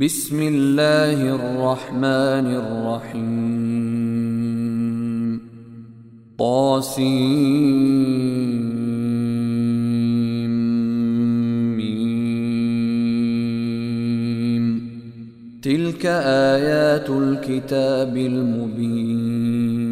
بسم الله الرحمن الرحيم. طاسيم. تلك آيات الكتاب المبين.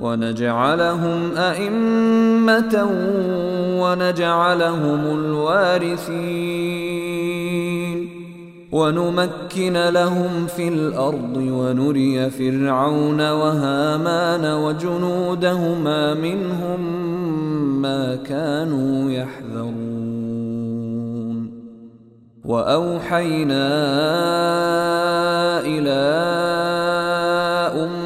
ونجعلهم أئمة ونجعلهم الوارثين. ونمكن لهم في الأرض ونري فرعون وهامان وجنودهما منهم ما كانوا يحذرون. وأوحينا إلى أم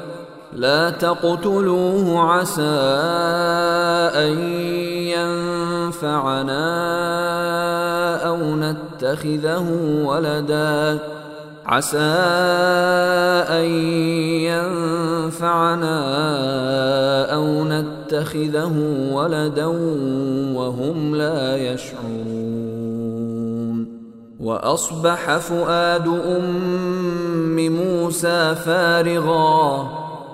لا تقتلوه عسى أن ينفعنا أو نتخذه ولدا. عسى أن ينفعنا أو نتخذه ولدا وهم لا يشعرون. وأصبح فؤاد أم موسى فارغاً.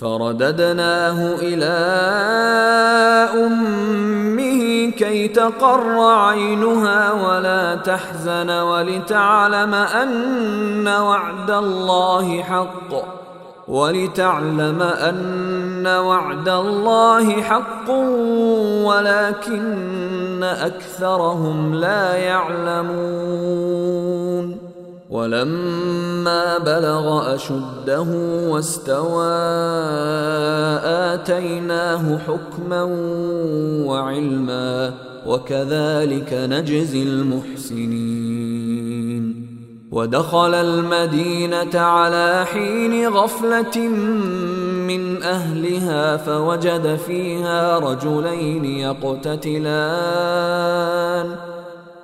فرددناه إلى أمه كي تقر عينها ولا تحزن ولتعلم أن وعد الله حق. ولتعلم أن وعد الله حق ولكن أكثرهم لا يعلمون. ولما بلغ أشده واستوى آتيناه حكما وعلما وكذلك نجزي المحسنين. ودخل المدينة على حين غفلة من أهلها فوجد فيها رجلين يقتتلان.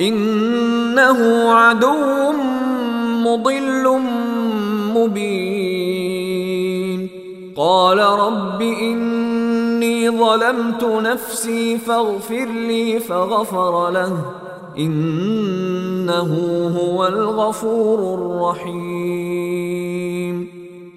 إنه عدو مضل مبين. قال رب إني ظلمت نفسي فاغفر لي فغفر له. إنه هو الغفور الرحيم.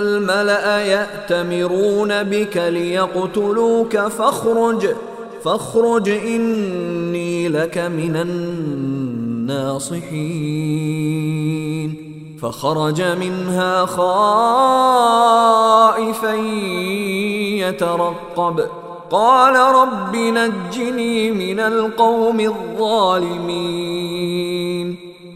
الملأ يأتمرون بك ليقتلوك فاخرج فاخرج إني لك من الناصحين. فخرج منها خائفا يترقب. قال رب نجني من القوم الظالمين.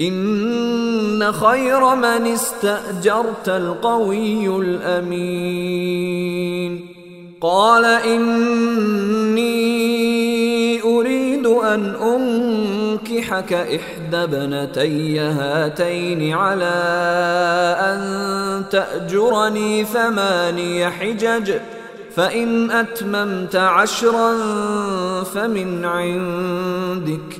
إن خير من استأجرت القوي الأمين. قال إني أريد أن أنكحك إحدى ابنتي هاتين على أن تأجرني ثماني حجج فإن أتممت عشرا فمن عندك.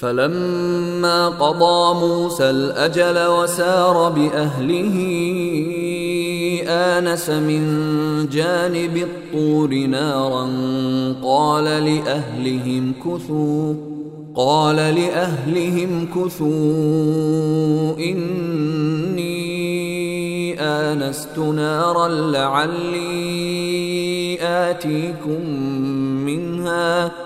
فلما قضى موسى الأجل وسار بأهله آنس من جانب الطور نارا قال لأهلهم كثوا قال لأهلهم كثوا إني آنست نارا لعلي آتيكم منها.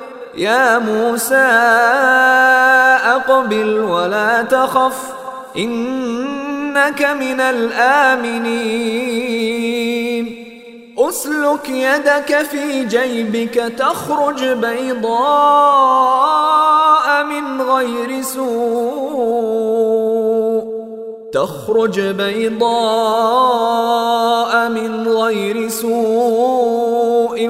يا موسى أقبل ولا تخف إنك من الآمنين. أسلك يدك في جيبك تخرج بيضاء من غير سوء. تخرج بيضاء من غير سوء.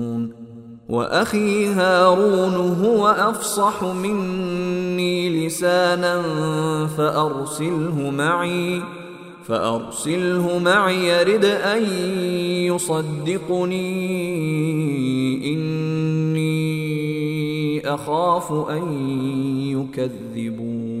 وأخي هارون هو أفصح مني لسانا فأرسله معي فأرسله معي يرد أن يصدقني. إني أخاف أن يكذبون.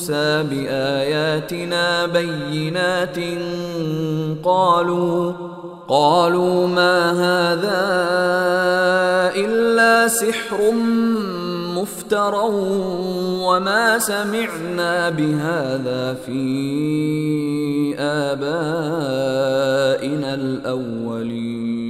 موسى بآياتنا بينات قالوا قالوا ما هذا إلا سحر مفترى وما سمعنا بهذا في آبائنا الأولين.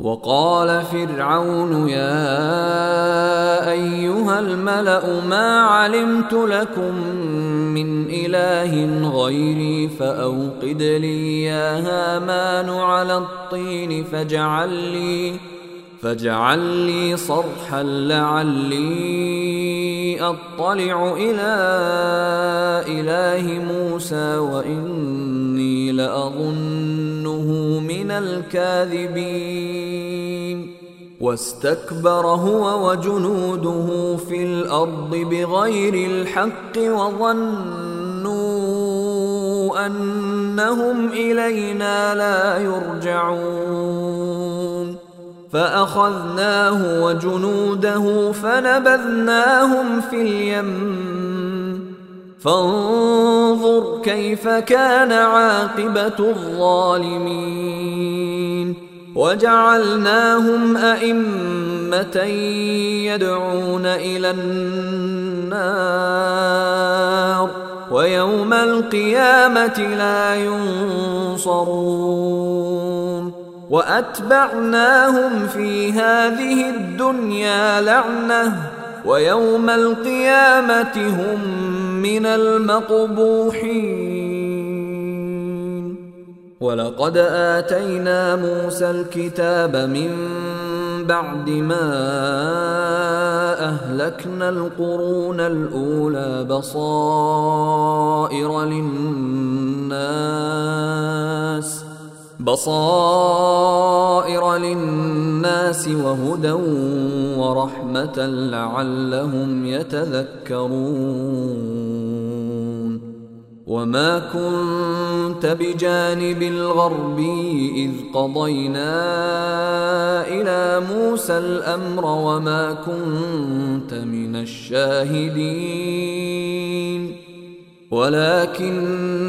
وقال فرعون يا أيها الملأ ما علمت لكم من إله غيري فأوقد لي يا هامان على الطين فاجعل لي فاجعل لي صرحا لعلي أطلع إلى إله موسى وإني لاظنه من الكاذبين. واستكبر هو وجنوده في الأرض بغير الحق وظنوا أنهم إلينا لا يرجعون. فأخذناه وجنوده فنبذناهم في اليم فانظر كيف كان عاقبة الظالمين. وجعلناهم أئمة يدعون إلى النار ويوم القيامة لا ينصرون. وأتبعناهم في هذه الدنيا لعنة. ويوم القيامة هم من المقبوحين. ولقد آتينا موسى الكتاب من بعد ما أهلكنا القرون الأولى بصائر للناس. بصائر للناس وهدى ورحمة لعلهم يتذكرون. وما كنت بجانب الغرب إذ قضينا إلى موسى الأمر وما كنت من الشاهدين. ولكننا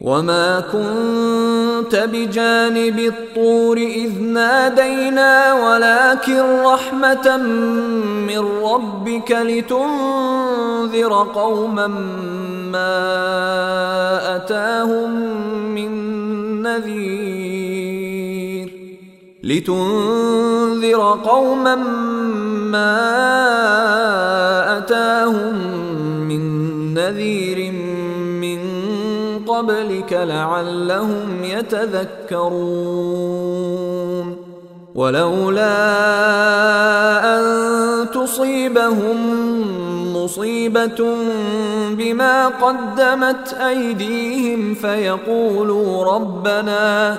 وما كنت بجانب الطور إذ نادينا ولكن رحمة من ربك لتنذر قوما ما أتاهم من نذير لتنذر قوما ما أتاهم من نذير قبلك لعلهم يتذكرون. ولولا أن تصيبهم مصيبة بما قدمت أيديهم فيقولوا ربنا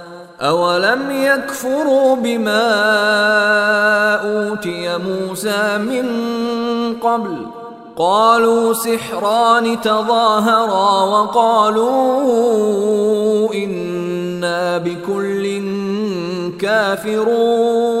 أولم يكفروا بما أوتي موسى من قبل قالوا سحران تظاهرا وقالوا إنا بكل كافرون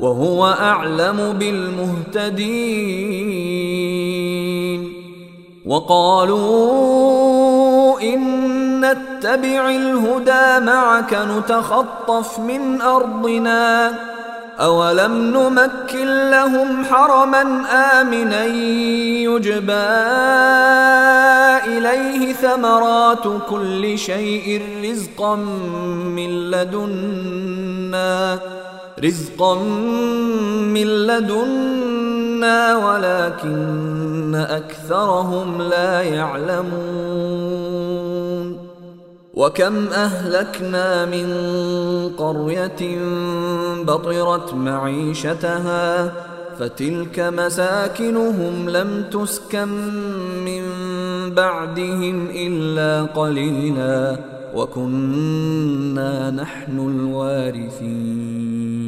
وهو أعلم بالمهتدين. وقالوا إن نتبع الهدى معك نتخطف من أرضنا. أولم نمكن لهم حرما آمنا يجبى إليه ثمرات كل شيء رزقا من لدنا. رزقا من لدنا ولكن اكثرهم لا يعلمون وكم اهلكنا من قريه بطرت معيشتها فتلك مساكنهم لم تسكن من بعدهم الا قليلا وكنا نحن الوارثين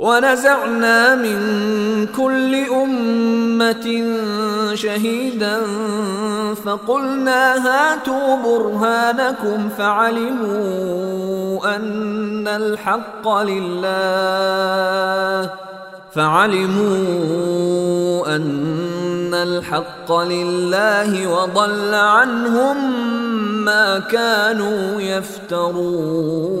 ونزعنا من كل أمة شهيدا فقلنا هاتوا برهانكم فعلموا أن الحق لله فعلموا أن الحق لله وضل عنهم ما كانوا يفترون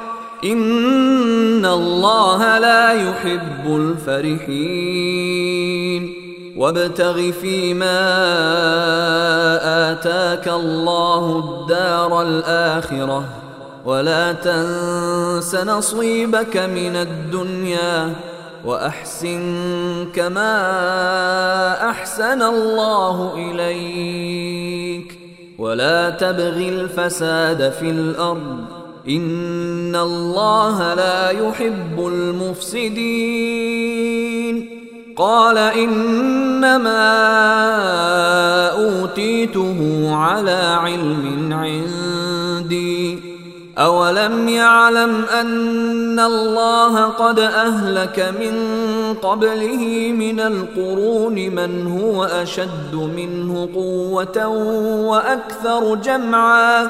ان الله لا يحب الفرحين وابتغ فيما اتاك الله الدار الاخره ولا تنس نصيبك من الدنيا واحسن كما احسن الله اليك ولا تبغ الفساد في الأرض ان الله لا يحب المفسدين قال انما اوتيته على علم عندي أولم يعلم أن الله قد أهلك من قبله من القرون من هو أشد منه قوة وأكثر جمعا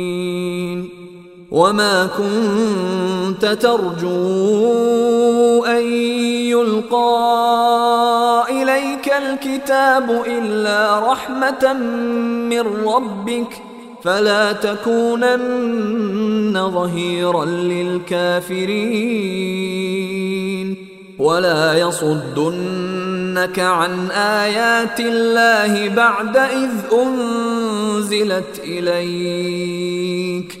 وما كنت ترجو ان يلقى اليك الكتاب الا رحمه من ربك فلا تكونن ظهيرا للكافرين ولا يصدنك عن ايات الله بعد اذ انزلت اليك